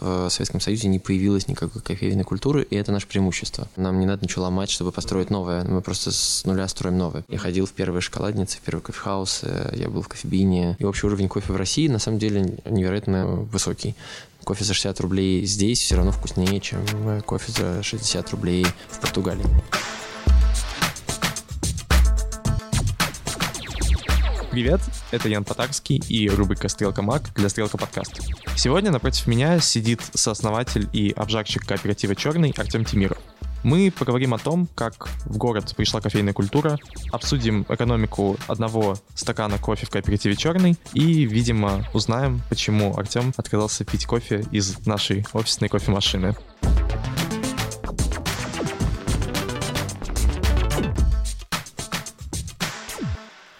в Советском Союзе не появилось никакой кофейной культуры, и это наше преимущество. Нам не надо ничего ломать, чтобы построить новое. Мы просто с нуля строим новое. Я ходил в первые шоколадницы, в первый кофехаус, я был в кофебине. И общий уровень кофе в России на самом деле невероятно высокий кофе за 60 рублей здесь все равно вкуснее, чем кофе за 60 рублей в Португалии. Привет, это Ян Потарский и рубрика «Стрелка Мак» для «Стрелка подкаст». Сегодня напротив меня сидит сооснователь и обжарщик кооператива «Черный» Артем Тимиров. Мы поговорим о том, как в город пришла кофейная культура, обсудим экономику одного стакана кофе в кооперативе «Черный» и, видимо, узнаем, почему Артем отказался пить кофе из нашей офисной кофемашины.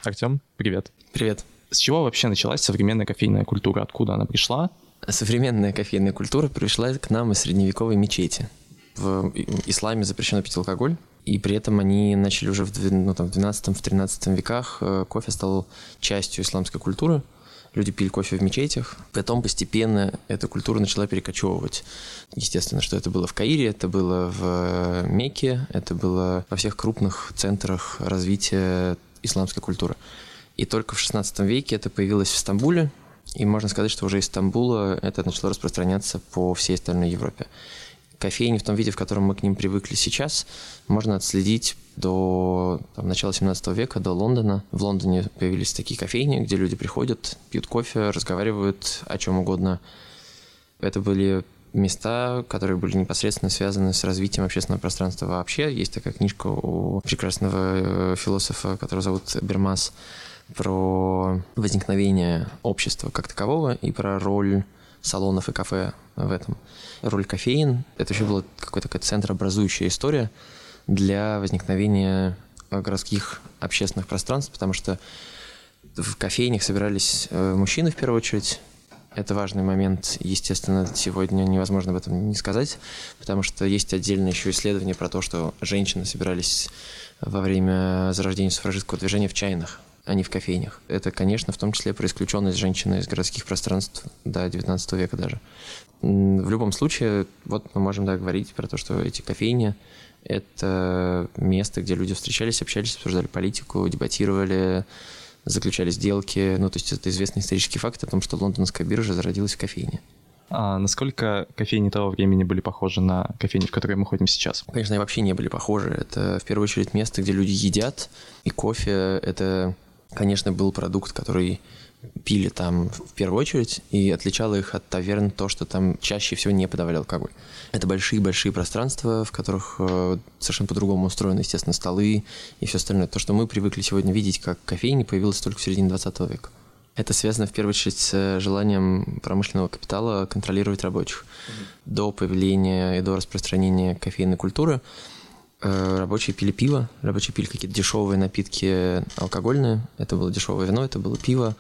Артем, привет. Привет. С чего вообще началась современная кофейная культура? Откуда она пришла? Современная кофейная культура пришла к нам из средневековой мечети в исламе запрещено пить алкоголь, и при этом они начали уже в, ну, там, в 12-13 веках, э, кофе стал частью исламской культуры, люди пили кофе в мечетях. Потом постепенно эта культура начала перекочевывать. Естественно, что это было в Каире, это было в э, Мекке, это было во всех крупных центрах развития исламской культуры. И только в 16 веке это появилось в Стамбуле, и можно сказать, что уже из Стамбула это начало распространяться по всей остальной Европе кофейни в том виде, в котором мы к ним привыкли сейчас, можно отследить до там, начала 17 века, до Лондона. В Лондоне появились такие кофейни, где люди приходят, пьют кофе, разговаривают о чем угодно. Это были места, которые были непосредственно связаны с развитием общественного пространства вообще. Есть такая книжка у прекрасного э, философа, которого зовут Бермас, про возникновение общества как такового и про роль салонов и кафе в этом. Роль кофеин – это вообще была какой-то такая центрообразующая история для возникновения городских общественных пространств, потому что в кофейнях собирались э, мужчины в первую очередь. Это важный момент, естественно, сегодня невозможно об этом не сказать, потому что есть отдельное еще исследование про то, что женщины собирались во время зарождения суфражистского движения в чайных а не в кофейнях. Это, конечно, в том числе про исключенность женщины из городских пространств до 19 века даже. В любом случае, вот мы можем да, говорить про то, что эти кофейни – это место, где люди встречались, общались, обсуждали политику, дебатировали, заключали сделки. Ну, то есть это известный исторический факт о том, что лондонская биржа зародилась в кофейне. А насколько кофейни того времени были похожи на кофейни, в которые мы ходим сейчас? Конечно, они вообще не были похожи. Это в первую очередь место, где люди едят, и кофе — это конечно, был продукт, который пили там в первую очередь, и отличало их от таверн то, что там чаще всего не подавали алкоголь. Это большие-большие пространства, в которых э, совершенно по-другому устроены, естественно, столы и все остальное. То, что мы привыкли сегодня видеть как кофейни, появилось только в середине 20 века. Это связано в первую очередь с желанием промышленного капитала контролировать рабочих. Mm-hmm. До появления и до распространения кофейной культуры Э, рабочие пили пиво, рабочие пили какие-то дешевые напитки алкогольные. Это было дешевое вино, это было пиво.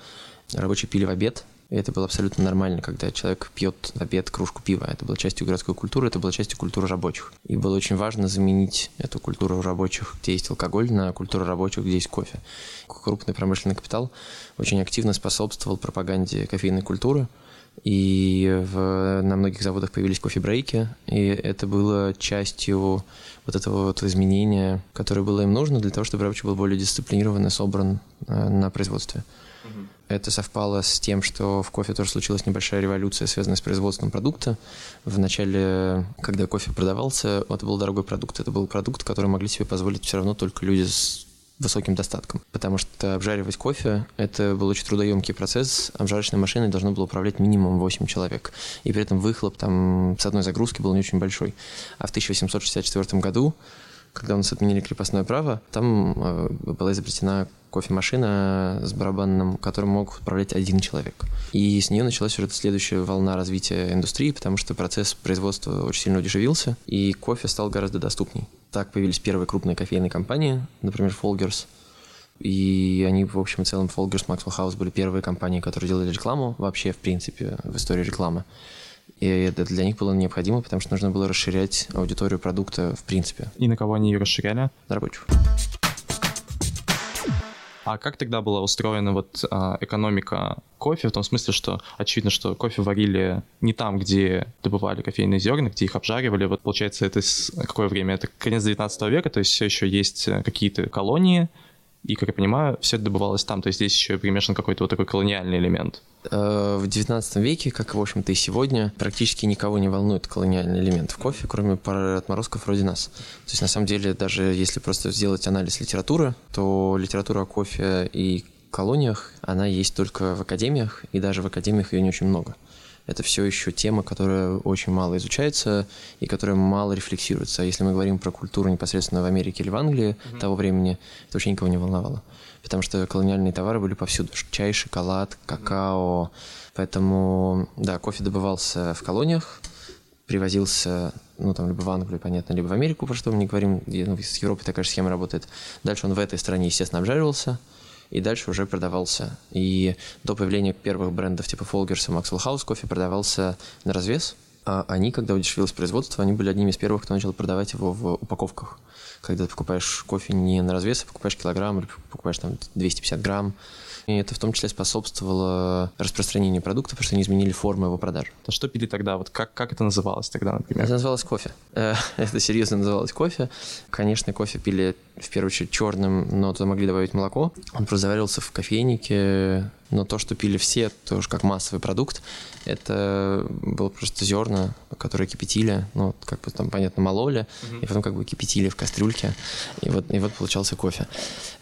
Рабочие пили в обед, и это было абсолютно нормально, когда человек пьет в обед кружку пива. Это было частью городской культуры, это было частью культуры рабочих. И было очень важно заменить эту культуру рабочих, где есть алкоголь, на культуру рабочих, где есть кофе. Крупный промышленный капитал очень активно способствовал пропаганде кофейной культуры – и в, на многих заводах появились кофе-брейки, и это было частью вот этого вот изменения, которое было им нужно для того, чтобы рабочий был более дисциплинирован и собран э, на производстве. Угу. Это совпало с тем, что в кофе тоже случилась небольшая революция, связанная с производством продукта. В начале, когда кофе продавался, это был дорогой продукт. Это был продукт, который могли себе позволить все равно только люди с высоким достатком. Потому что обжаривать кофе – это был очень трудоемкий процесс. Обжарочной машиной должно было управлять минимум 8 человек. И при этом выхлоп там с одной загрузки был не очень большой. А в 1864 году когда у нас отменили крепостное право, там э, была изобретена кофемашина с барабанным, которым мог управлять один человек. И с нее началась уже следующая волна развития индустрии, потому что процесс производства очень сильно удешевился, и кофе стал гораздо доступней. Так появились первые крупные кофейные компании, например, Folgers, и они, в общем и целом, Folgers, Maxwell House были первые компании, которые делали рекламу вообще, в принципе, в истории рекламы. И это для них было необходимо, потому что нужно было расширять аудиторию продукта в принципе. И на кого они ее расширяли? На рабочих. А как тогда была устроена вот а, экономика кофе, в том смысле, что очевидно, что кофе варили не там, где добывали кофейные зерна, где их обжаривали. Вот получается, это с какое время? Это конец 19 века, то есть все еще есть э, какие-то колонии, и, как я понимаю, все это добывалось там. То есть здесь еще примешан какой-то вот такой колониальный элемент. Э, в XIX веке, как, в общем-то, и сегодня, практически никого не волнует колониальный элемент в кофе, кроме пары отморозков вроде нас. То есть, на самом деле, даже если просто сделать анализ литературы, то литература о кофе и колониях, она есть только в академиях, и даже в академиях ее не очень много это все еще тема, которая очень мало изучается и которая мало рефлексируется. А если мы говорим про культуру непосредственно в Америке или в Англии mm-hmm. того времени, это вообще никого не волновало. Потому что колониальные товары были повсюду. Чай, шоколад, какао. Mm-hmm. Поэтому, да, кофе добывался в колониях, привозился, ну, там, либо в Англию, понятно, либо в Америку, про что мы не говорим. Ну, с Европой такая же схема работает. Дальше он в этой стране, естественно, обжаривался и дальше уже продавался. И до появления первых брендов типа Folgers и Maxwell House кофе продавался на развес, а они, когда удешевилось производство, они были одними из первых, кто начал продавать его в упаковках. Когда ты покупаешь кофе не на развес, а покупаешь килограмм или покупаешь там 250 грамм, и это в том числе способствовало распространению продукта, потому что они изменили форму его продажи. А что пили тогда? Вот как, как это называлось тогда, например? Это называлось кофе. Э, это серьезно называлось кофе. Конечно, кофе пили в первую очередь черным, но туда могли добавить молоко. Он просто заваривался в кофейнике, но то, что пили все, тоже как массовый продукт, это было просто зерна, которые кипятили, ну, как бы там, понятно, мололи, mm-hmm. и потом как бы кипятили в кастрюльке, и вот, и вот получался кофе.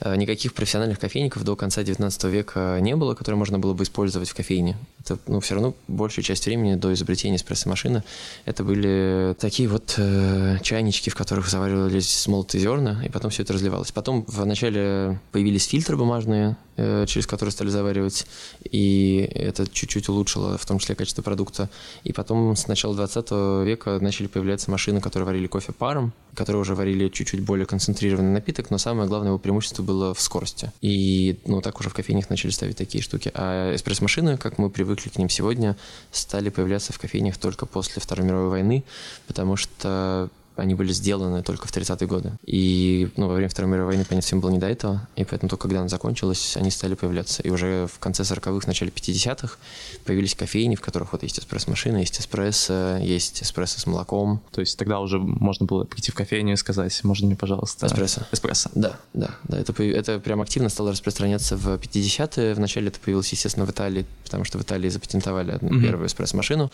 Э, никаких профессиональных кофейников до конца 19 века не было, которые можно было бы использовать в кофейне. Это, ну, все равно большую часть времени до изобретения эспрессо-машины это были такие вот э, чайнички, в которых заваривались молотые зерна, и потом все это разливалось. Потом вначале появились фильтры бумажные, э, через которые стали заваривать, и это чуть-чуть улучшило, в том числе, качество продукта. И потом с начала 20 века начали появляться машины, которые варили кофе паром, которые уже варили чуть-чуть более концентрированный напиток, но самое главное его преимущество было в скорости. И ну так уже в кофейнях начали ставить такие штуки. А эспресс-машины, как мы привыкли к ним сегодня, стали появляться в кофейнях только после Второй мировой войны, потому что они были сделаны только в 30-е годы. И ну, во время Второй мировой войны, понятно, всем было не до этого, и поэтому только когда она закончилась, они стали появляться. И уже в конце 40-х, начале 50-х появились кофейни, в которых вот есть эспрессо-машина, есть эспрессо, есть эспрессо с молоком. То есть тогда уже можно было прийти в кофейню и сказать, можно мне, пожалуйста... Эспрессо. Эспрессо. Да, да, да. Это, это прям активно стало распространяться в 50-е. Вначале это появилось, естественно, в Италии, потому что в Италии запатентовали одну mm-hmm. первую эспрессо-машину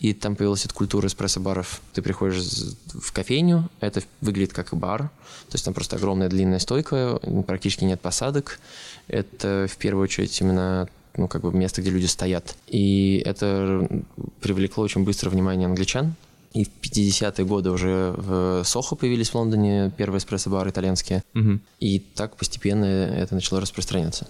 и там появилась эта культура эспрессо-баров. Ты приходишь в кофейню, это выглядит как бар, то есть там просто огромная длинная стойка, практически нет посадок. Это в первую очередь именно ну, как бы место, где люди стоят. И это привлекло очень быстро внимание англичан, и в 50-е годы уже в Сохо появились в Лондоне первые эспрессо-бары итальянские. Угу. И так постепенно это начало распространяться.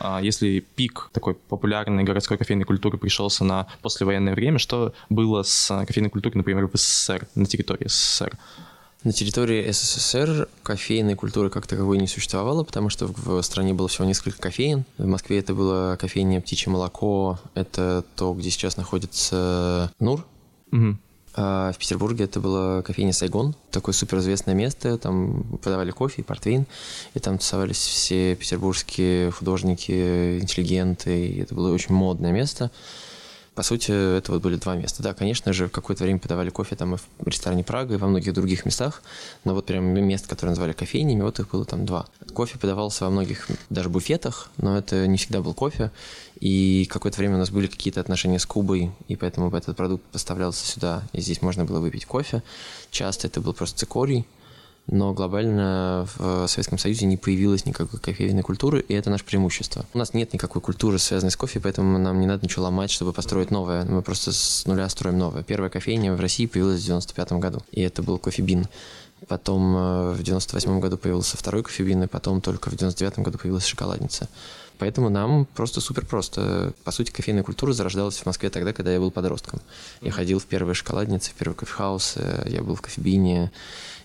А если пик такой популярной городской кофейной культуры пришелся на послевоенное время, что было с кофейной культурой, например, в СССР, на территории СССР? На территории СССР кофейной культуры как таковой не существовало, потому что в стране было всего несколько кофеин. В Москве это было кофейня «Птичье молоко», это то, где сейчас находится НУР. Угу. А в Петербурге это была кофейня «Сайгон», такое суперизвестное место, там подавали кофе и портвейн, и там тусовались все петербургские художники, интеллигенты, и это было очень модное место. По сути, это вот были два места. Да, конечно же, какое-то время подавали кофе там и в ресторане Прага, и во многих других местах, но вот прям мест, которые называли кофейнями, вот их было там два. Кофе подавался во многих даже буфетах, но это не всегда был кофе, и какое-то время у нас были какие-то отношения с Кубой, и поэтому этот продукт поставлялся сюда, и здесь можно было выпить кофе. Часто это был просто цикорий, но глобально в Советском Союзе не появилось никакой кофейной культуры, и это наше преимущество. У нас нет никакой культуры, связанной с кофе, поэтому нам не надо ничего ломать, чтобы построить новое. Мы просто с нуля строим новое. Первая кофейня в России появилась в 95 году, и это был кофебин. Потом э, в 98 году появился второй кофебин, и потом только в 99 году появилась шоколадница. Поэтому нам просто супер просто. По сути, кофейная культура зарождалась в Москве тогда, когда я был подростком. Я ходил в первые шоколадницы, в первый кофехаус, я был в кофебине.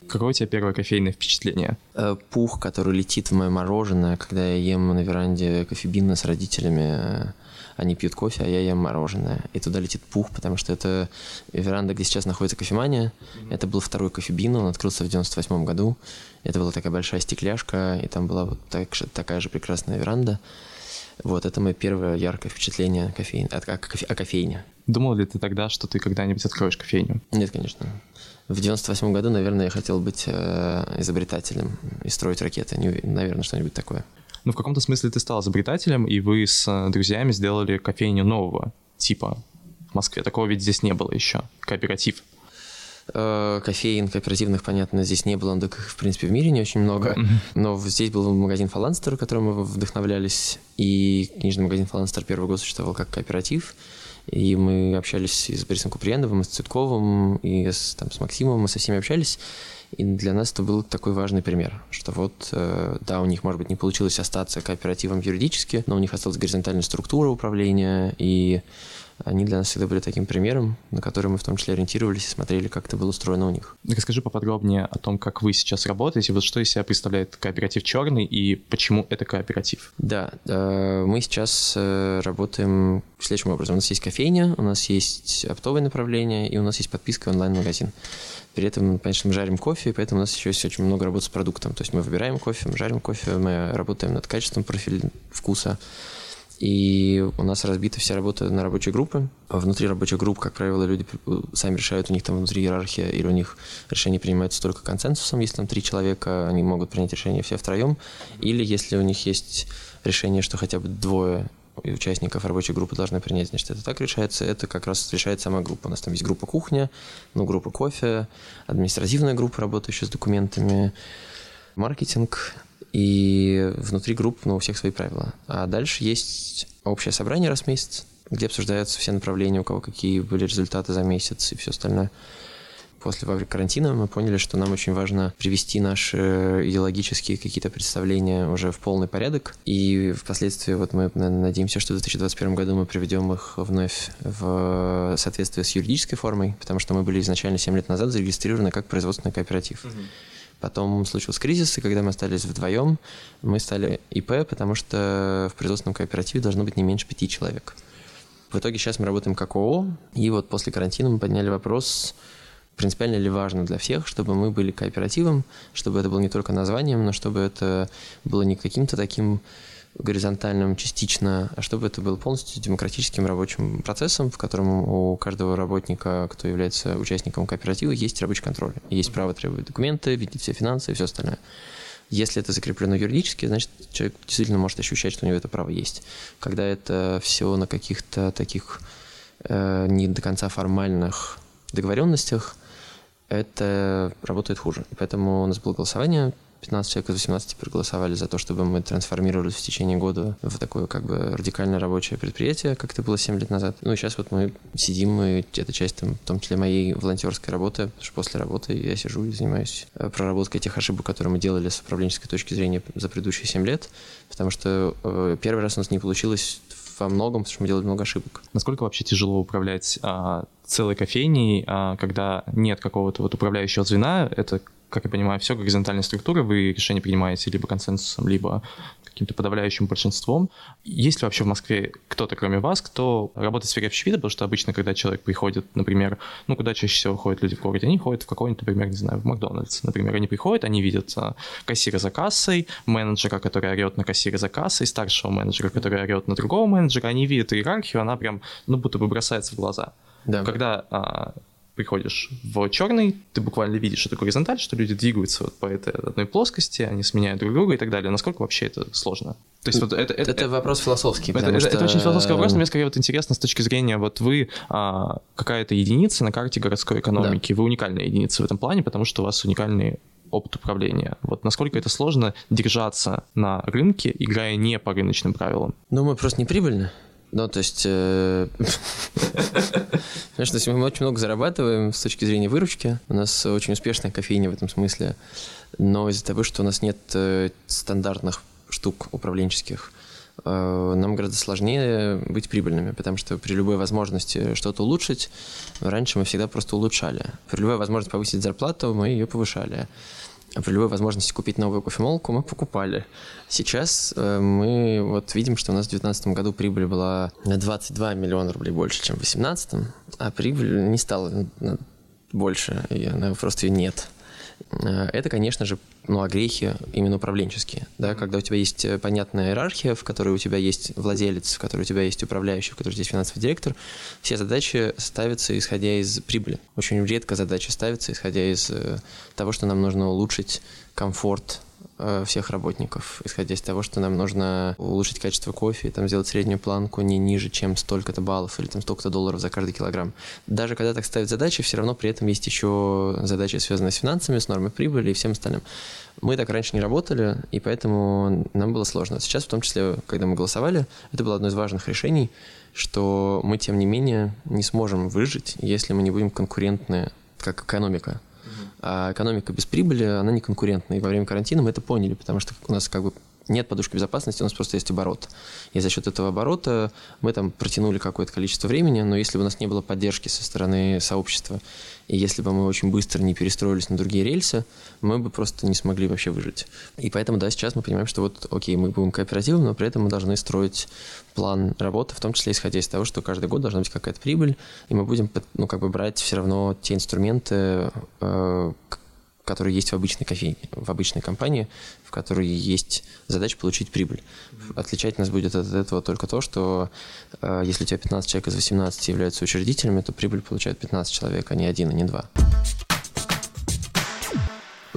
Какое у тебя первое кофейное впечатление? Э, пух, который летит в мое мороженое, когда я ем на веранде кофебина с родителями. они пьют кофе, а я ем мороженое. И туда летит пух, потому что это веранда, где сейчас находится кофемания. Это был второй кофебин, он открылся в 98 году. Это была такая большая стекляшка, и там была вот так, такая же прекрасная веранда. Вот, это мое первое яркое впечатление кофейни, о, о, о кофейне. Думал ли ты тогда, что ты когда-нибудь откроешь кофейню? Нет, конечно. В 98 году, наверное, я хотел быть э, изобретателем и строить ракеты. Не, наверное, что-нибудь такое. Ну, в каком-то смысле ты стал изобретателем, и вы с э, друзьями сделали кофейню нового типа в Москве. Такого ведь здесь не было еще. Кооператив. Э, кофеин кооперативных, понятно, здесь не было, но так, в принципе, в мире не очень много. Но здесь был магазин Фаланстер, которым мы вдохновлялись, и книжный магазин Фаланстер первый год существовал как кооператив. И мы общались и с Борисом Куприяновым, и с Цветковым, и с, там, с Максимом, мы со всеми общались. И для нас это был такой важный пример, что вот, э, да, у них, может быть, не получилось остаться кооперативом юридически, но у них осталась горизонтальная структура управления, и они для нас всегда были таким примером, на который мы в том числе ориентировались и смотрели, как это было устроено у них. Расскажи поподробнее о том, как вы сейчас работаете, вот что из себя представляет кооператив «Черный» и почему это кооператив? Да, э, мы сейчас э, работаем следующим образом. У нас есть кофейня, у нас есть оптовое направление, и у нас есть подписка онлайн-магазин. При этом, конечно, мы жарим кофе, поэтому у нас еще есть очень много работы с продуктом. То есть мы выбираем кофе, мы жарим кофе, мы работаем над качеством профиля вкуса, и у нас разбита вся работа на рабочие группы. Внутри рабочих групп, как правило, люди сами решают, у них там внутри иерархия, или у них решение принимается только консенсусом. Если там три человека, они могут принять решение все втроем. Или если у них есть решение, что хотя бы двое участников рабочей группы должны принять, значит, это так решается, это как раз решает сама группа. У нас там есть группа кухня, ну, группа кофе, административная группа, работающая с документами, маркетинг, и внутри групп, ну, у всех свои правила. А дальше есть общее собрание раз в месяц, где обсуждаются все направления, у кого какие были результаты за месяц и все остальное. После карантина мы поняли, что нам очень важно привести наши идеологические какие-то представления уже в полный порядок. И впоследствии вот мы надеемся, что в 2021 году мы приведем их вновь в соответствие с юридической формой, потому что мы были изначально 7 лет назад зарегистрированы как производственный кооператив. Угу. Потом случился кризис, и когда мы остались вдвоем, мы стали ИП, потому что в производственном кооперативе должно быть не меньше пяти человек. В итоге сейчас мы работаем как ООО, и вот после карантина мы подняли вопрос, принципиально ли важно для всех, чтобы мы были кооперативом, чтобы это было не только названием, но чтобы это было не каким-то таким горизонтальным частично, а чтобы это был полностью демократическим рабочим процессом, в котором у каждого работника, кто является участником кооператива, есть рабочий контроль. Есть право требовать документы, видеть все финансы и все остальное. Если это закреплено юридически, значит, человек действительно может ощущать, что у него это право есть. Когда это все на каких-то таких э, не до конца формальных договоренностях, это работает хуже. Поэтому у нас было голосование 15 человек из 18 проголосовали за то, чтобы мы трансформировались в течение года в такое как бы радикально рабочее предприятие, как это было 7 лет назад. Ну и сейчас вот мы сидим, и это часть там, в том числе моей волонтерской работы, потому что после работы я сижу и занимаюсь э, проработкой тех ошибок, которые мы делали с управленческой точки зрения за предыдущие 7 лет, потому что э, первый раз у нас не получилось во многом, потому что мы делали много ошибок. Насколько вообще тяжело управлять а, целой кофейней, а, когда нет какого-то вот управляющего звена? Это как я понимаю, все горизонтальная структура, вы решения принимаете либо консенсусом, либо каким-то подавляющим большинством. Есть ли вообще в Москве кто-то, кроме вас, кто работает в сфере общепита? Потому что обычно, когда человек приходит, например, ну, куда чаще всего ходят люди в городе, они ходят в какой-нибудь, например, не знаю, в Макдональдс. Например, они приходят, они видят а, кассира за кассой, менеджера, который орет на кассира за кассой, старшего менеджера, который орет на другого менеджера, они видят иерархию, она прям, ну, будто бы бросается в глаза. Да. Когда а, приходишь в черный, ты буквально видишь эту горизонталь, что люди двигаются вот по этой одной плоскости, они сменяют друг друга и так далее. Насколько вообще это сложно? То есть вот это, это, это вопрос философский. Это, это, что... это очень философский вопрос, но мне скорее вот интересно с точки зрения, вот вы а, какая-то единица на карте городской экономики, да. вы уникальная единица в этом плане, потому что у вас уникальный опыт управления. Вот насколько это сложно держаться на рынке, играя не по рыночным правилам? Ну, мы просто не прибыльны. Ну, то есть, э, конечно, мы очень много зарабатываем с точки зрения выручки. У нас очень успешная кофейня в этом смысле. Но из-за того, что у нас нет э, стандартных штук управленческих, э, нам гораздо сложнее быть прибыльными, потому что при любой возможности что-то улучшить, раньше мы всегда просто улучшали. При любой возможности повысить зарплату, мы ее повышали. При любой возможности купить новую кофемолку мы покупали. Сейчас э, мы вот видим, что у нас в 2019 году прибыль была на 22 миллиона рублей больше, чем в 2018, а прибыль не стала больше, и она просто ее нет. Э, это, конечно же, ну, огрехи именно управленческие, да, когда у тебя есть э, понятная иерархия, в которой у тебя есть владелец, в которой у тебя есть управляющий, в которой есть финансовый директор, все задачи ставятся исходя из прибыли. Очень редко задачи ставятся исходя из э, того, что нам нужно улучшить комфорт всех работников, исходя из того, что нам нужно улучшить качество кофе, там сделать среднюю планку не ниже, чем столько-то баллов или там столько-то долларов за каждый килограмм. Даже когда так ставят задачи, все равно при этом есть еще задачи, связанные с финансами, с нормой прибыли и всем остальным. Мы так раньше не работали, и поэтому нам было сложно. Сейчас, в том числе, когда мы голосовали, это было одно из важных решений, что мы, тем не менее, не сможем выжить, если мы не будем конкурентны как экономика. А экономика без прибыли, она не конкурентна. И во время карантина мы это поняли, потому что у нас как бы нет подушки безопасности, у нас просто есть оборот. И за счет этого оборота мы там протянули какое-то количество времени, но если бы у нас не было поддержки со стороны сообщества, и если бы мы очень быстро не перестроились на другие рельсы, мы бы просто не смогли вообще выжить. И поэтому, да, сейчас мы понимаем, что вот, окей, мы будем кооперативом, но при этом мы должны строить план работы, в том числе исходя из того, что каждый год должна быть какая-то прибыль, и мы будем, ну, как бы брать все равно те инструменты, э, которые есть в обычной кофейне, в обычной компании, в которой есть задача получить прибыль. Отличать нас будет от этого только то, что э, если у тебя 15 человек из 18 являются учредителями, то прибыль получают 15 человек, а не один, а не два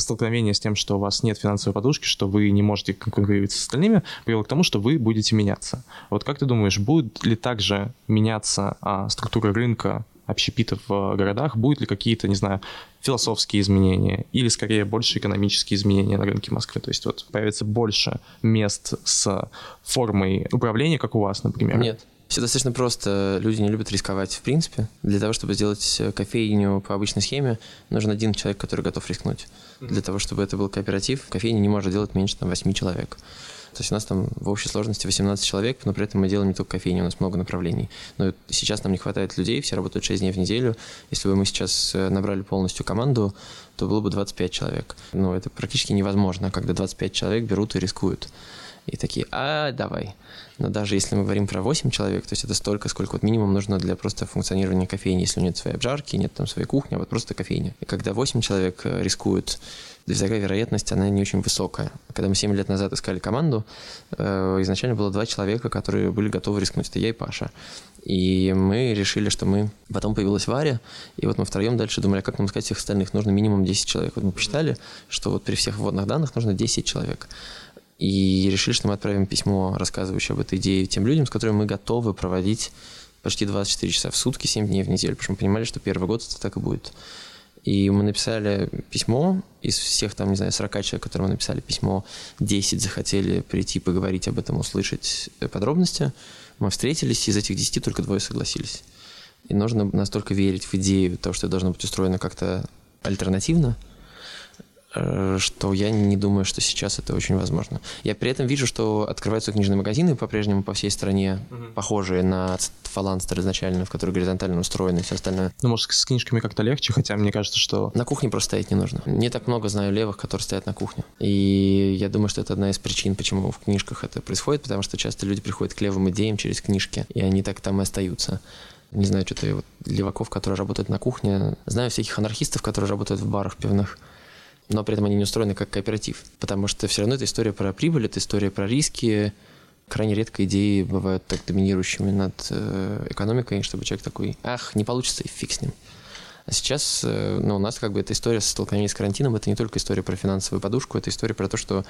столкновение с тем, что у вас нет финансовой подушки, что вы не можете конкурировать с остальными, привело к тому, что вы будете меняться. Вот как ты думаешь, будет ли также меняться а, структура рынка общепитов в городах, будут ли какие-то, не знаю, философские изменения или скорее больше экономические изменения на рынке Москвы. То есть вот появится больше мест с формой управления, как у вас, например. Нет. Все достаточно просто. Люди не любят рисковать в принципе. Для того, чтобы сделать кофейню по обычной схеме, нужен один человек, который готов рискнуть. Для того, чтобы это был кооператив, кофейня не может делать меньше там, 8 человек. То есть у нас там в общей сложности 18 человек, но при этом мы делаем не только кофейни, у нас много направлений. Но сейчас нам не хватает людей, все работают 6 дней в неделю. Если бы мы сейчас э, набрали полностью команду, то было бы 25 человек. Но это практически невозможно, когда 25 человек берут и рискуют. И такие, а, давай. Но даже если мы говорим про 8 человек, то есть это столько, сколько вот минимум нужно для просто функционирования кофейни, если нет своей обжарки, нет там своей кухни, а вот просто кофейня. И когда 8 человек э, рискуют такая вероятность, она не очень высокая. Когда мы 7 лет назад искали команду, э, изначально было два человека, которые были готовы рискнуть. Это я и Паша. И мы решили, что мы... Потом появилась Варя, и вот мы втроем дальше думали, а как нам искать всех остальных. Нужно минимум 10 человек. Вот мы посчитали, что вот при всех вводных данных нужно 10 человек. И решили, что мы отправим письмо, рассказывающее об этой идее тем людям, с которыми мы готовы проводить почти 24 часа в сутки, 7 дней в неделю, потому что мы понимали, что первый год это так и будет. И мы написали письмо, из всех там, не знаю, 40 человек, которым мы написали письмо, 10 захотели прийти поговорить об этом, услышать э, подробности. Мы встретились, из этих 10 только двое согласились. И нужно настолько верить в идею того, что это должно быть устроено как-то альтернативно, что я не думаю, что сейчас это очень возможно. Я при этом вижу, что открываются книжные магазины по-прежнему по всей стране, угу. похожие на фаланстер изначально, в который горизонтально устроены и все остальное. Ну, может, с книжками как-то легче, хотя мне кажется, что... На кухне просто стоять не нужно. Не так много знаю левых, которые стоят на кухне. И я думаю, что это одна из причин, почему в книжках это происходит, потому что часто люди приходят к левым идеям через книжки, и они так там и остаются не знаю, что-то вот леваков, которые работают на кухне. Знаю всяких анархистов, которые работают в барах пивных но при этом они не устроены как кооператив, потому что все равно это история про прибыль, это история про риски. Крайне редко идеи бывают так доминирующими над э, экономикой, чтобы человек такой, ах, не получится, и фиг с ним. А сейчас э, ну, у нас как бы эта история с столкновением с карантином, это не только история про финансовую подушку, это история про то, что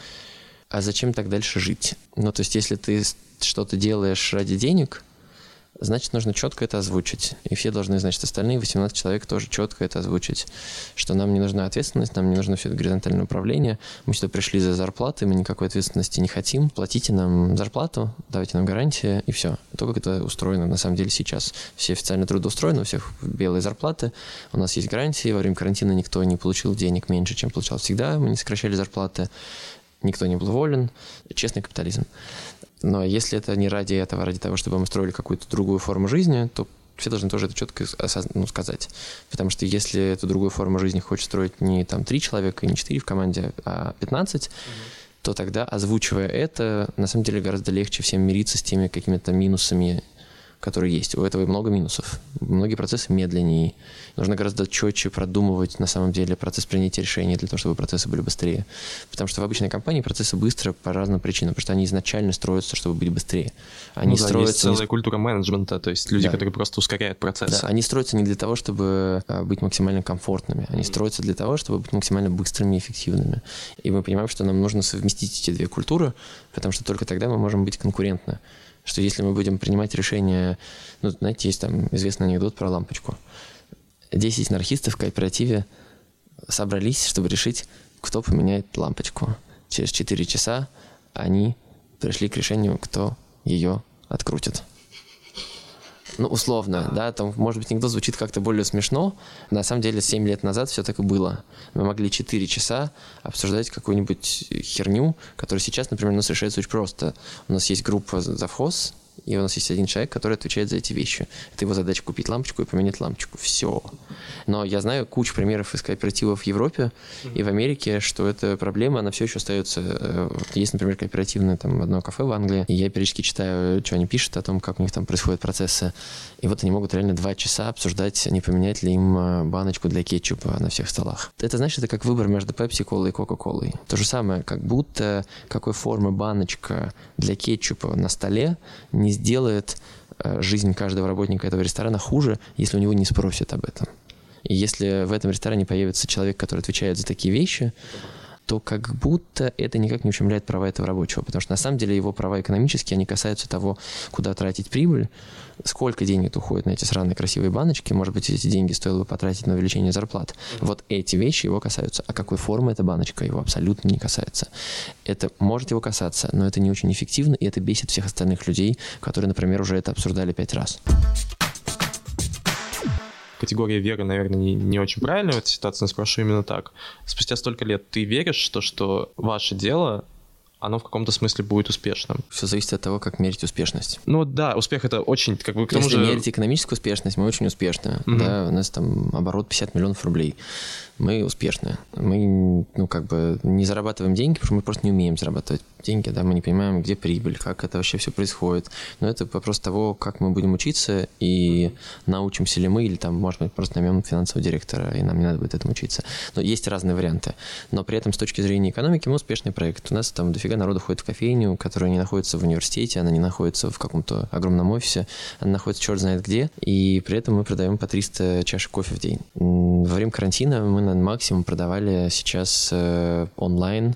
а зачем так дальше жить? Ну, то есть, если ты что-то делаешь ради денег, значит, нужно четко это озвучить. И все должны, значит, остальные 18 человек тоже четко это озвучить, что нам не нужна ответственность, нам не нужно все это горизонтальное управление. Мы сюда пришли за зарплатой, мы никакой ответственности не хотим. Платите нам зарплату, давайте нам гарантии, и все. То, как это устроено на самом деле сейчас. Все официально трудоустроены, у всех белые зарплаты, у нас есть гарантии, во время карантина никто не получил денег меньше, чем получал всегда, мы не сокращали зарплаты, никто не был уволен. Честный капитализм. Но если это не ради этого, а ради того, чтобы мы строили какую-то другую форму жизни, то все должны тоже это четко ну, сказать. Потому что если эту другую форму жизни хочет строить не там три человека и не четыре в команде, а 15, mm-hmm. то тогда, озвучивая это, на самом деле гораздо легче всем мириться с теми какими-то минусами которые есть. У этого много минусов. Многие процессы медленнее. Нужно гораздо четче продумывать на самом деле процесс принятия решений для того, чтобы процессы были быстрее. Потому что в обычной компании процессы быстро по разным причинам, потому что они изначально строятся, чтобы быть быстрее. Они ну, да, строятся есть целая не... культура менеджмента, то есть люди, да. которые просто ускоряют процесс. Да, они строятся не для того, чтобы а, быть максимально комфортными, они строятся для того, чтобы быть максимально быстрыми и эффективными. И мы понимаем, что нам нужно совместить эти две культуры, потому что только тогда мы можем быть конкурентны что если мы будем принимать решение, ну, знаете, есть там известный анекдот про лампочку. Десять анархистов в кооперативе собрались, чтобы решить, кто поменяет лампочку. Через четыре часа они пришли к решению, кто ее открутит ну, условно, да, там, может быть, анекдот звучит как-то более смешно. На самом деле, 7 лет назад все так и было. Мы могли 4 часа обсуждать какую-нибудь херню, которая сейчас, например, у нас решается очень просто. У нас есть группа завхоз, и у нас есть один человек, который отвечает за эти вещи. Это его задача купить лампочку и поменять лампочку. Все. Но я знаю кучу примеров из кооперативов в Европе и в Америке, что эта проблема, она все еще остается. Есть, например, кооперативное там одно кафе в Англии, и я периодически читаю, что они пишут о том, как у них там происходят процессы. И вот они могут реально два часа обсуждать, не поменять ли им э, баночку для кетчупа на всех столах. Это, значит, это как выбор между Pepsi колой и Coca-Colой. То же самое, как будто какой формы баночка для кетчупа на столе не не сделает э, жизнь каждого работника этого ресторана хуже, если у него не спросят об этом. И если в этом ресторане появится человек, который отвечает за такие вещи, то как будто это никак не ущемляет права этого рабочего, потому что на самом деле его права экономические, они касаются того, куда тратить прибыль, сколько денег уходит на эти сраные красивые баночки, может быть, эти деньги стоило бы потратить на увеличение зарплат. Вот эти вещи его касаются. А какой формы эта баночка его абсолютно не касается. Это может его касаться, но это не очень эффективно, и это бесит всех остальных людей, которые, например, уже это обсуждали пять раз категория веры, наверное, не, не очень правильная в этой ситуации, но спрошу именно так. Спустя столько лет ты веришь, что, что ваше дело оно в каком-то смысле будет успешным. Все зависит от того, как мерить успешность. Ну да, успех это очень, как бы к тому Если же... мерить экономическую успешность, мы очень успешны. Угу. Да, у нас там оборот 50 миллионов рублей мы успешны. Мы, ну, как бы не зарабатываем деньги, потому что мы просто не умеем зарабатывать деньги, да, мы не понимаем, где прибыль, как это вообще все происходит. Но это вопрос того, как мы будем учиться и научимся ли мы, или там, может быть, просто наймем финансового директора, и нам не надо будет этому учиться. Но есть разные варианты. Но при этом с точки зрения экономики мы успешный проект. У нас там дофига народу ходит в кофейню, которая не находится в университете, она не находится в каком-то огромном офисе, она находится черт знает где, и при этом мы продаем по 300 чашек кофе в день. Во время карантина мы на максимум продавали сейчас э, онлайн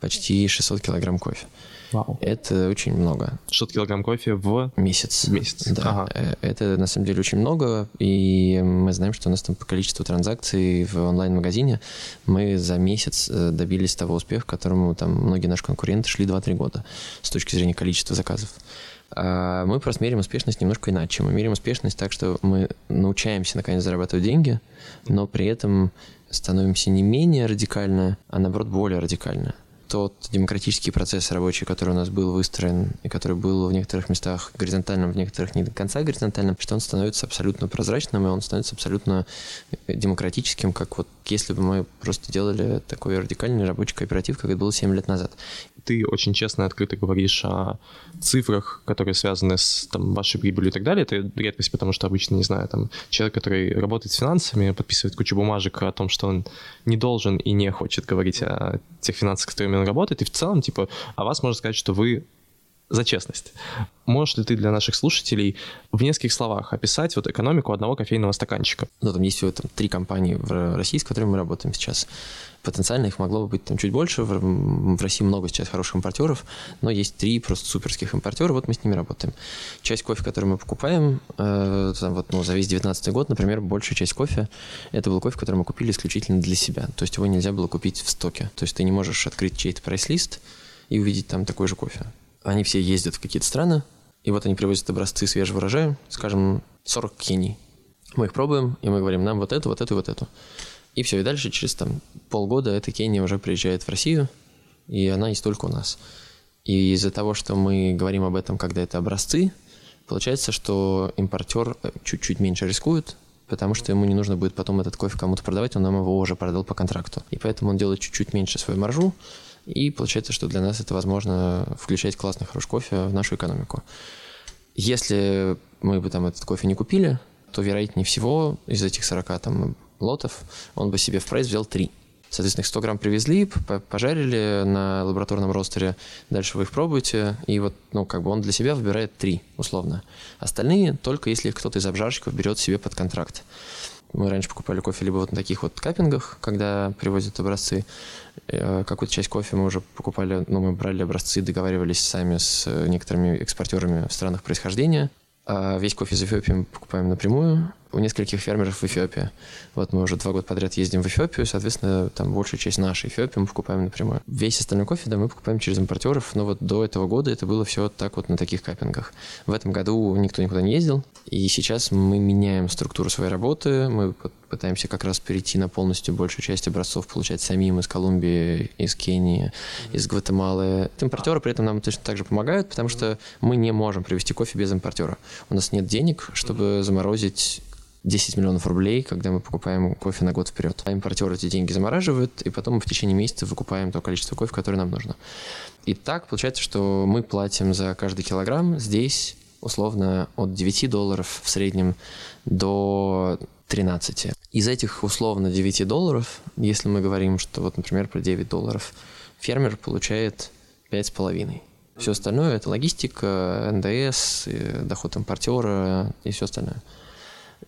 почти 600 килограмм кофе. Вау. Это очень много. 600 килограмм кофе в месяц. В месяц. Да. Ага. Э, это на самом деле очень много, и мы знаем, что у нас там по количеству транзакций в онлайн-магазине мы за месяц э, добились того успеха, к которому там многие наши конкуренты шли 2-3 года с точки зрения количества заказов. А мы просто меряем успешность немножко иначе. Мы меряем успешность так, что мы научаемся наконец зарабатывать деньги, но при этом становимся не менее радикально, а наоборот более радикально. Тот демократический процесс рабочий, который у нас был выстроен, и который был в некоторых местах горизонтальным, в некоторых не до конца горизонтальным, что он становится абсолютно прозрачным, и он становится абсолютно демократическим, как вот если бы мы просто делали такой радикальный рабочий кооператив, как это было 7 лет назад ты очень честно и открыто говоришь о цифрах, которые связаны с там, вашей прибылью и так далее. Это редкость, потому что обычно, не знаю, там человек, который работает с финансами, подписывает кучу бумажек о том, что он не должен и не хочет говорить о тех финансах, с которыми он работает. И в целом, типа, о вас можно сказать, что вы за честность. Можешь ли ты для наших слушателей в нескольких словах описать вот экономику одного кофейного стаканчика? Ну, там есть всего там, три компании в России, с которыми мы работаем сейчас. Потенциально их могло бы быть там чуть больше. В, в России много сейчас хороших импортеров, но есть три просто суперских импортера, вот мы с ними работаем. Часть кофе, который мы покупаем, э, там, вот, ну, за весь 19 год, например, большая часть кофе, это был кофе, который мы купили исключительно для себя. То есть его нельзя было купить в стоке. То есть ты не можешь открыть чей-то прайс-лист и увидеть там такой же кофе они все ездят в какие-то страны, и вот они привозят образцы свежего урожая, скажем, 40 кений. Мы их пробуем, и мы говорим, нам вот эту, вот эту, вот эту. И все, и дальше через там полгода эта Кения уже приезжает в Россию, и она есть только у нас. И из-за того, что мы говорим об этом, когда это образцы, Получается, что импортер э, чуть-чуть меньше рискует, потому что ему не нужно будет потом этот кофе кому-то продавать, он нам его уже продал по контракту. И поэтому он делает чуть-чуть меньше свою маржу, и получается, что для нас это возможно включать классный, хороший кофе в нашу экономику. Если мы бы там этот кофе не купили, то, вероятнее всего, из этих 40 там, лотов он бы себе в прайс взял 3. Соответственно, их 100 грамм привезли, пожарили на лабораторном ростере, дальше вы их пробуете, и вот, ну, как бы он для себя выбирает 3, условно. Остальные только если их кто-то из обжарщиков берет себе под контракт. Мы раньше покупали кофе либо вот на таких вот каппингах, когда привозят образцы. Э, какую-то часть кофе мы уже покупали, ну, мы брали образцы, договаривались сами с некоторыми экспортерами в странах происхождения. А весь кофе из Эфиопии мы покупаем напрямую у нескольких фермеров в Эфиопии. Вот мы уже два года подряд ездим в Эфиопию, соответственно, там большая часть нашей Эфиопии мы покупаем напрямую. Весь остальной кофе, да, мы покупаем через импортеров, но вот до этого года это было все так вот на таких каппингах. В этом году никто никуда не ездил, и сейчас мы меняем структуру своей работы, мы пытаемся как раз перейти на полностью большую часть образцов получать самим из Колумбии, из Кении, из Гватемалы. Импортеры при этом нам точно так же помогают, потому что мы не можем привезти кофе без импортера. У нас нет денег, чтобы заморозить 10 миллионов рублей, когда мы покупаем кофе на год вперед. А импортер эти деньги замораживает, и потом мы в течение месяца выкупаем то количество кофе, которое нам нужно. И так получается, что мы платим за каждый килограмм здесь условно от 9 долларов в среднем до 13. Из этих условно 9 долларов, если мы говорим, что вот, например, про 9 долларов, фермер получает 5,5. Все остальное это логистика, НДС, доход импортера и все остальное.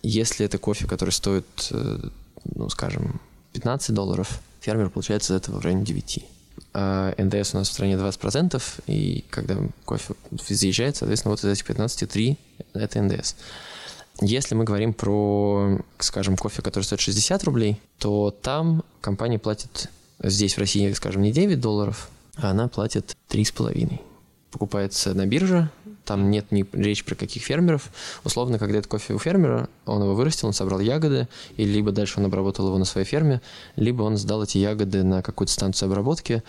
Если это кофе, который стоит, э, ну, скажем, 15 долларов, фермер получает из этого в районе 9. А НДС у нас в стране 20%, и когда кофе заезжает, соответственно, вот из этих 15 3 это НДС. Если мы говорим про, скажем, кофе, который стоит 60 рублей, то там компания платит здесь, в России, скажем, не 9 долларов, а она платит 3,5. Покупается на бирже, там нет ни речи про каких фермеров. Условно, когда это кофе у фермера, он его вырастил, он собрал ягоды, и либо дальше он обработал его на своей ферме, либо он сдал эти ягоды на какую-то станцию обработки,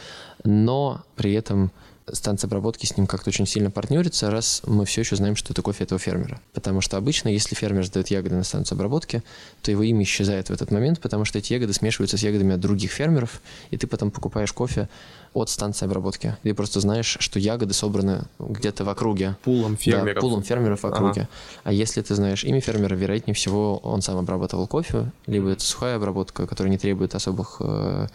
но при этом станция обработки с ним как-то очень сильно партнерится, раз мы все еще знаем, что это кофе этого фермера. Потому что обычно, если фермер сдает ягоды на станцию обработки, то его имя исчезает в этот момент, потому что эти ягоды смешиваются с ягодами от других фермеров, и ты потом покупаешь кофе от станции обработки. Ты просто знаешь, что ягоды собраны где-то в округе. Пулом фермеров. Да, пулом фермеров в округе. Ага. А если ты знаешь имя фермера, вероятнее всего, он сам обрабатывал кофе, либо это сухая обработка, которая не требует особых э,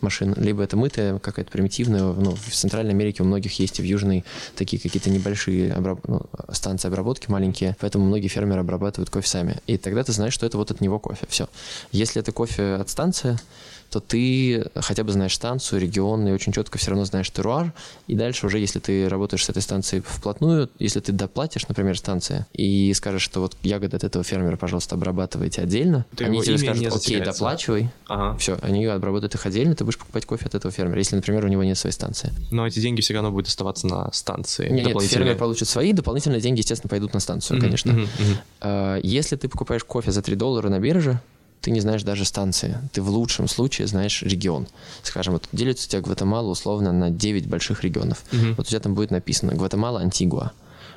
машин, либо это мытая, какая-то примитивная. Ну, в Центральной Америке у многих есть и в Южной такие какие-то небольшие обраб... ну, станции обработки маленькие, поэтому многие фермеры обрабатывают кофе сами. И тогда ты знаешь, что это вот от него кофе. Все. Если это кофе от станции, то ты хотя бы знаешь станцию, регион, и очень четко все равно знаешь теруар. И дальше уже, если ты работаешь с этой станцией вплотную, если ты доплатишь, например, станции, и скажешь, что вот ягоды от этого фермера, пожалуйста, обрабатывайте отдельно, ты они тебе скажут, окей, доплачивай, ага. все, они обработают их отдельно, ты будешь покупать кофе от этого фермера, если, например, у него нет своей станции. Но эти деньги все равно будут оставаться на станции. Нет, нет фермер получит свои, дополнительные деньги, естественно, пойдут на станцию, mm-hmm, конечно. Mm-hmm, mm-hmm. Если ты покупаешь кофе за 3 доллара на бирже, ты не знаешь даже станции. Ты в лучшем случае знаешь регион. Скажем, вот делится у тебя Гватемала условно на 9 больших регионов. Угу. Вот у тебя там будет написано Гватемала, Антигуа.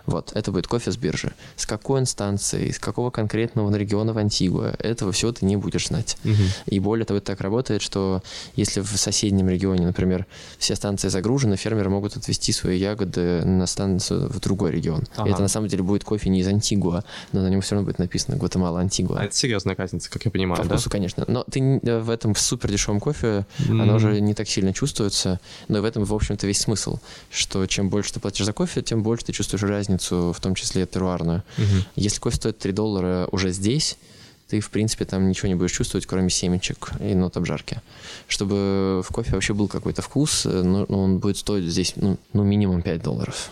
Вот, это будет кофе с биржи. С какой он станции, с какого конкретного региона в Антигуа, этого всего ты не будешь знать. Угу. И более того, это так работает, что если в соседнем регионе, например, все станции загружены, фермеры могут отвезти свои ягоды на станцию в другой регион. Ага. И это на самом деле будет кофе не из Антигуа, но на нем все равно будет написано Гватемала, Антигуа. А это серьезная разница, как я понимаю, По вкусу, да? конечно. Но ты в этом супер дешевом кофе, mm. оно уже не так сильно чувствуется, но в этом, в общем-то, весь смысл, что чем больше ты платишь за кофе, тем больше ты чувствуешь разницу, в том числе теруарную. Угу. Если кофе стоит 3 доллара уже здесь, ты, в принципе, там ничего не будешь чувствовать, кроме семечек и нот обжарки. Чтобы в кофе вообще был какой-то вкус, э, ну, он будет стоить здесь, ну, ну минимум 5 долларов.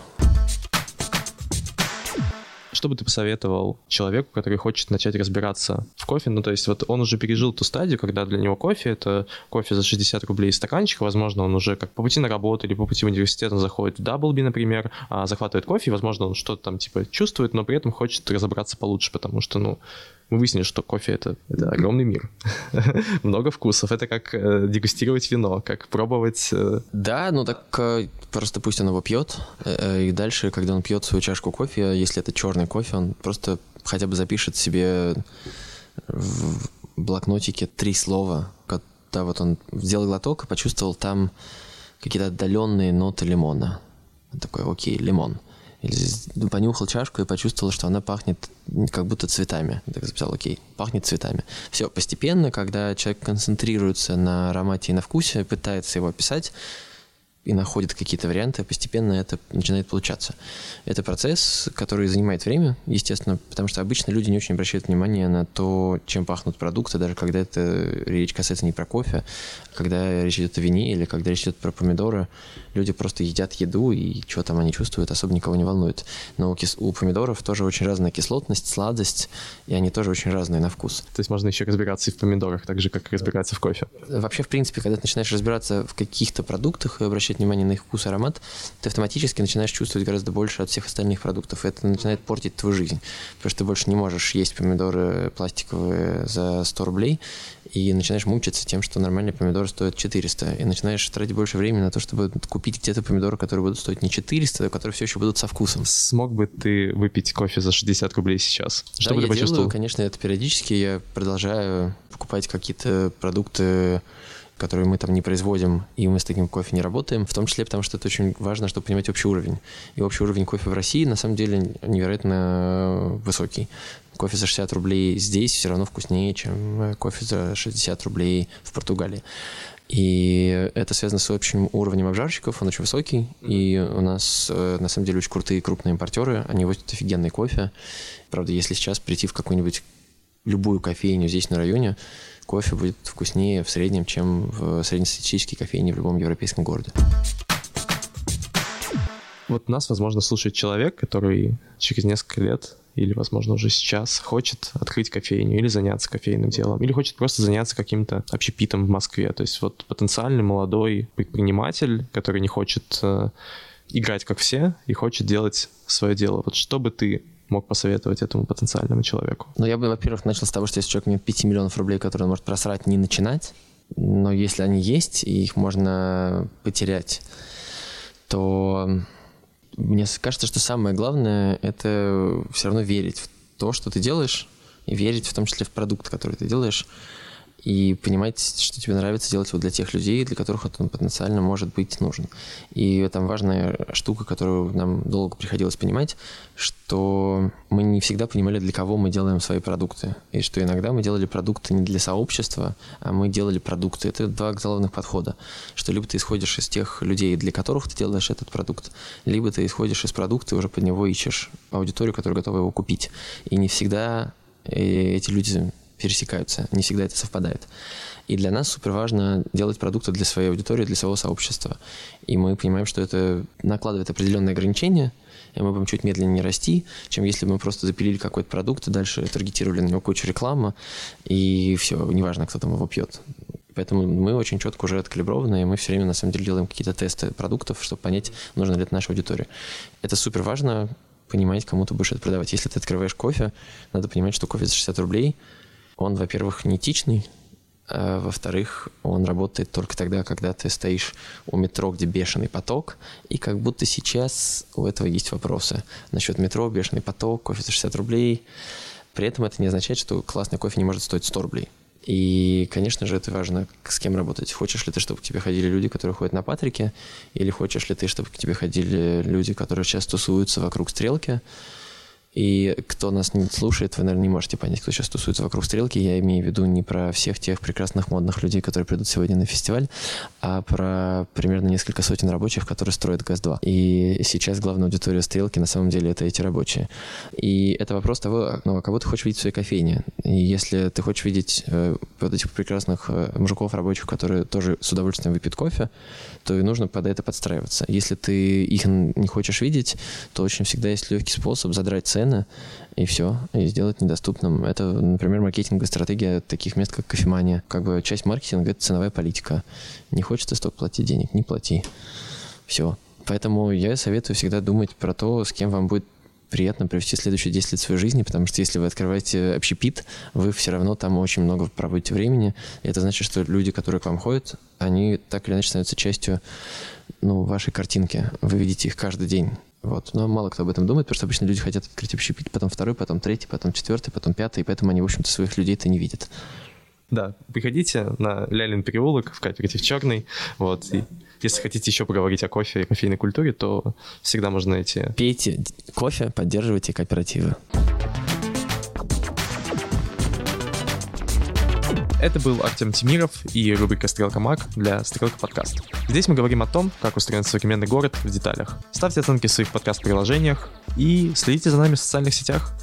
Что бы ты посоветовал человеку, который хочет начать разбираться в кофе? Ну, то есть вот он уже пережил ту стадию, когда для него кофе — это кофе за 60 рублей из стаканчика. Возможно, он уже как по пути на работу или по пути в университет он заходит в Даблби, например, а, захватывает кофе, возможно, он что-то там типа чувствует, но при этом хочет разобраться получше, потому что, ну, мы выяснили, что кофе это, это огромный мир. Много вкусов. Это как э, дегустировать вино, как пробовать... Э... Да, ну так э, просто пусть он его пьет. Э, и дальше, когда он пьет свою чашку кофе, если это черный кофе, он просто хотя бы запишет себе в блокнотике три слова, когда вот он сделал глоток и почувствовал там какие-то отдаленные ноты лимона. Он такой, окей, лимон. Или понюхал чашку и почувствовал, что она пахнет как будто цветами. Я так записал, окей, пахнет цветами. Все, постепенно, когда человек концентрируется на аромате и на вкусе, пытается его описать, и находит какие-то варианты, постепенно это начинает получаться. Это процесс, который занимает время, естественно, потому что обычно люди не очень обращают внимание на то, чем пахнут продукты, даже когда это речь касается не про кофе, а когда речь идет о вине или когда речь идет про помидоры, люди просто едят еду, и что там они чувствуют, особо никого не волнует. Но у, кис- у помидоров тоже очень разная кислотность, сладость, и они тоже очень разные на вкус. То есть можно еще разбираться и в помидорах, так же, как разбираться в кофе? Вообще, в принципе, когда ты начинаешь разбираться в каких-то продуктах и обращать обращать внимание на их вкус аромат, ты автоматически начинаешь чувствовать гораздо больше от всех остальных продуктов. И это начинает портить твою жизнь. Потому что ты больше не можешь есть помидоры пластиковые за 100 рублей и начинаешь мучиться тем, что нормальные помидоры стоят 400. И начинаешь тратить больше времени на то, чтобы купить где-то помидоры, которые будут стоить не 400, а которые все еще будут со вкусом. Смог бы ты выпить кофе за 60 рублей сейчас? Что да, бы ты почувствовал? Делаю, конечно, это периодически. Я продолжаю покупать какие-то продукты которые мы там не производим, и мы с таким кофе не работаем, в том числе потому, что это очень важно, чтобы понимать общий уровень. И общий уровень кофе в России на самом деле невероятно высокий. Кофе за 60 рублей здесь все равно вкуснее, чем кофе за 60 рублей в Португалии. И это связано с общим уровнем обжарщиков, он очень высокий, и у нас э, на самом деле очень крутые крупные импортеры, они возят офигенный кофе. Правда, если сейчас прийти в какую-нибудь любую кофейню здесь на районе, кофе будет вкуснее в среднем, чем в среднестатистической кофейне в любом европейском городе. Вот нас, возможно, слушает человек, который через несколько лет или, возможно, уже сейчас хочет открыть кофейню или заняться кофейным делом, или хочет просто заняться каким-то общепитом в Москве. То есть вот потенциальный молодой предприниматель, который не хочет э, играть как все и хочет делать свое дело. Вот что бы ты мог посоветовать этому потенциальному человеку? Ну, я бы, во-первых, начал с того, что если человек имеет 5 миллионов рублей, которые он может просрать, не начинать. Но если они есть, и их можно потерять, то мне кажется, что самое главное — это все равно верить в то, что ты делаешь, и верить в том числе в продукт, который ты делаешь, и понимать, что тебе нравится делать его для тех людей, для которых это потенциально может быть нужен. И там важная штука, которую нам долго приходилось понимать, что мы не всегда понимали, для кого мы делаем свои продукты. И что иногда мы делали продукты не для сообщества, а мы делали продукты. Это два главных подхода. Что либо ты исходишь из тех людей, для которых ты делаешь этот продукт, либо ты исходишь из продукта и уже под него ищешь аудиторию, которая готова его купить. И не всегда э, эти люди пересекаются, не всегда это совпадает. И для нас супер важно делать продукты для своей аудитории, для своего сообщества. И мы понимаем, что это накладывает определенные ограничения, и мы будем чуть медленнее расти, чем если бы мы просто запилили какой-то продукт и дальше таргетировали на него кучу рекламы, и все, неважно, кто там его пьет. Поэтому мы очень четко уже откалиброваны, и мы все время, на самом деле, делаем какие-то тесты продуктов, чтобы понять, нужно ли это нашей аудитории. Это супер важно, понимать, кому ты будешь это продавать. Если ты открываешь кофе, надо понимать, что кофе за 60 рублей – он, во-первых, не этичный, а во-вторых, он работает только тогда, когда ты стоишь у метро, где бешеный поток, и как будто сейчас у этого есть вопросы насчет метро, бешеный поток, кофе за 60 рублей. При этом это не означает, что классный кофе не может стоить 100 рублей. И, конечно же, это важно, с кем работать. Хочешь ли ты, чтобы к тебе ходили люди, которые ходят на Патрике, или хочешь ли ты, чтобы к тебе ходили люди, которые сейчас тусуются вокруг стрелки, и кто нас не слушает, вы, наверное, не можете понять, кто сейчас тусуется вокруг стрелки. Я имею в виду не про всех тех прекрасных модных людей, которые придут сегодня на фестиваль, а про примерно несколько сотен рабочих, которые строят ГАЗ-2. И сейчас главная аудитория стрелки на самом деле это эти рабочие. И это вопрос того, ну, а кого ты хочешь видеть в своей кофейне. И если ты хочешь видеть э, вот этих прекрасных э, мужиков рабочих, которые тоже с удовольствием выпьют кофе, то и нужно под это подстраиваться. Если ты их не хочешь видеть, то очень всегда есть легкий способ задрать цены цены, и все, и сделать недоступным. Это, например, маркетинговая стратегия таких мест, как кофемания. Как бы часть маркетинга — это ценовая политика. Не хочется столько платить денег, не плати. Все. Поэтому я советую всегда думать про то, с кем вам будет приятно провести следующие 10 лет своей жизни, потому что если вы открываете общепит, вы все равно там очень много проводите времени. И это значит, что люди, которые к вам ходят, они так или иначе становятся частью ну, вашей картинки. Вы видите их каждый день. Вот. Но мало кто об этом думает, потому что обычно люди хотят открыть общепит, потом второй, потом третий, потом четвертый, потом пятый, и поэтому они, в общем-то, своих людей-то не видят. Да, приходите на Лялин переулок в кооператив Черный, вот, и если хотите еще поговорить о кофе и кофейной культуре, то всегда можно найти. Пейте кофе, поддерживайте кооперативы. Это был Артем Тимиров и рубрика «Стрелка Маг» для «Стрелка подкаст». Здесь мы говорим о том, как устроен современный город в деталях. Ставьте оценки в своих подкаст-приложениях и следите за нами в социальных сетях.